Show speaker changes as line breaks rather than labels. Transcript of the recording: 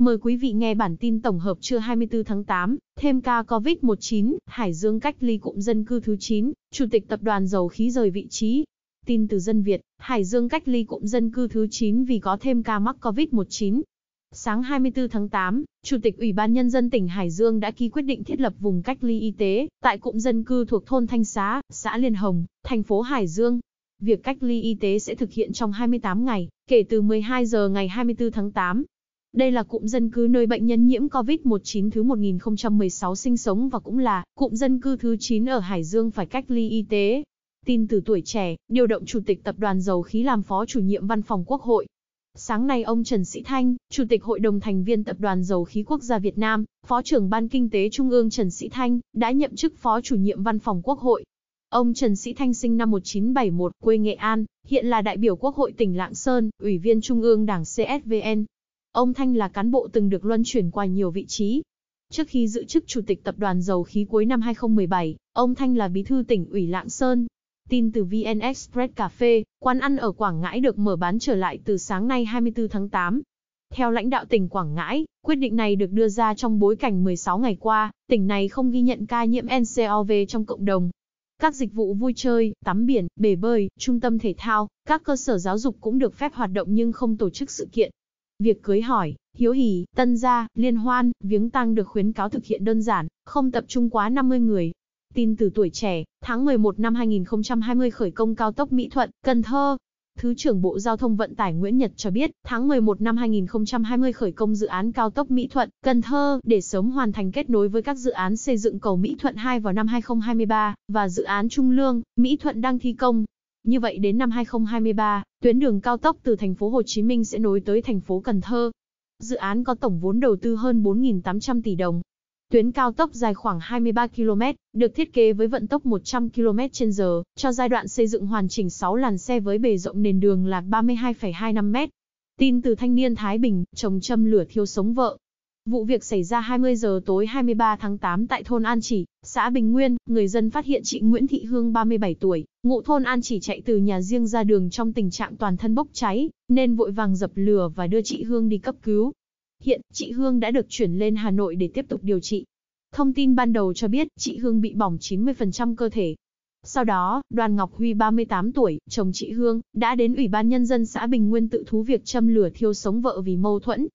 Mời quý vị nghe bản tin tổng hợp trưa 24 tháng 8, thêm ca COVID-19, Hải Dương cách ly cụm dân cư thứ 9, Chủ tịch Tập đoàn Dầu khí rời vị trí. Tin từ dân Việt, Hải Dương cách ly cụm dân cư thứ 9 vì có thêm ca mắc COVID-19. Sáng 24 tháng 8, Chủ tịch Ủy ban Nhân dân tỉnh Hải Dương đã ký quyết định thiết lập vùng cách ly y tế tại cụm dân cư thuộc thôn Thanh Xá, xã Liên Hồng, thành phố Hải Dương. Việc cách ly y tế sẽ thực hiện trong 28 ngày, kể từ 12 giờ ngày 24 tháng 8. Đây là cụm dân cư nơi bệnh nhân nhiễm COVID-19 thứ 1016 sinh sống và cũng là cụm dân cư thứ 9 ở Hải Dương phải cách ly y tế. Tin từ tuổi trẻ, điều động Chủ tịch Tập đoàn Dầu khí làm Phó chủ nhiệm Văn phòng Quốc hội. Sáng nay ông Trần Sĩ Thanh, Chủ tịch Hội đồng thành viên Tập đoàn Dầu khí Quốc gia Việt Nam, Phó trưởng Ban Kinh tế Trung ương Trần Sĩ Thanh, đã nhậm chức Phó chủ nhiệm Văn phòng Quốc hội. Ông Trần Sĩ Thanh sinh năm 1971, quê Nghệ An, hiện là đại biểu Quốc hội tỉnh Lạng Sơn, Ủy viên Trung ương Đảng CSVN. Ông Thanh là cán bộ từng được luân chuyển qua nhiều vị trí. Trước khi giữ chức Chủ tịch Tập đoàn Dầu khí cuối năm 2017, ông Thanh là bí thư tỉnh ủy Lạng Sơn. Tin từ VN Express Cà phê, quán ăn ở Quảng Ngãi được mở bán trở lại từ sáng nay 24 tháng 8. Theo lãnh đạo tỉnh Quảng Ngãi, quyết định này được đưa ra trong bối cảnh 16 ngày qua, tỉnh này không ghi nhận ca nhiễm NCOV trong cộng đồng. Các dịch vụ vui chơi, tắm biển, bể bơi, trung tâm thể thao, các cơ sở giáo dục cũng được phép hoạt động nhưng không tổ chức sự kiện. Việc cưới hỏi, hiếu hỉ, tân gia, liên hoan, viếng tang được khuyến cáo thực hiện đơn giản, không tập trung quá 50 người. Tin từ tuổi trẻ, tháng 11 năm 2020 khởi công cao tốc Mỹ Thuận, Cần Thơ. Thứ trưởng Bộ Giao thông Vận tải Nguyễn Nhật cho biết, tháng 11 năm 2020 khởi công dự án cao tốc Mỹ Thuận, Cần Thơ, để sớm hoàn thành kết nối với các dự án xây dựng cầu Mỹ Thuận 2 vào năm 2023, và dự án Trung Lương, Mỹ Thuận đang thi công. Như vậy đến năm 2023, tuyến đường cao tốc từ thành phố Hồ Chí Minh sẽ nối tới thành phố Cần Thơ. Dự án có tổng vốn đầu tư hơn 4.800 tỷ đồng. Tuyến cao tốc dài khoảng 23 km, được thiết kế với vận tốc 100 km/h, cho giai đoạn xây dựng hoàn chỉnh 6 làn xe với bề rộng nền đường là 32,25 m. Tin từ thanh niên Thái Bình, chồng châm lửa thiêu sống vợ, Vụ việc xảy ra 20 giờ tối 23 tháng 8 tại thôn An Chỉ, xã Bình Nguyên, người dân phát hiện chị Nguyễn Thị Hương 37 tuổi, ngụ thôn An Chỉ chạy từ nhà riêng ra đường trong tình trạng toàn thân bốc cháy, nên vội vàng dập lửa và đưa chị Hương đi cấp cứu. Hiện, chị Hương đã được chuyển lên Hà Nội để tiếp tục điều trị. Thông tin ban đầu cho biết, chị Hương bị bỏng 90% cơ thể. Sau đó, Đoàn Ngọc Huy 38 tuổi, chồng chị Hương, đã đến Ủy ban Nhân dân xã Bình Nguyên tự thú việc châm lửa thiêu sống vợ vì mâu thuẫn,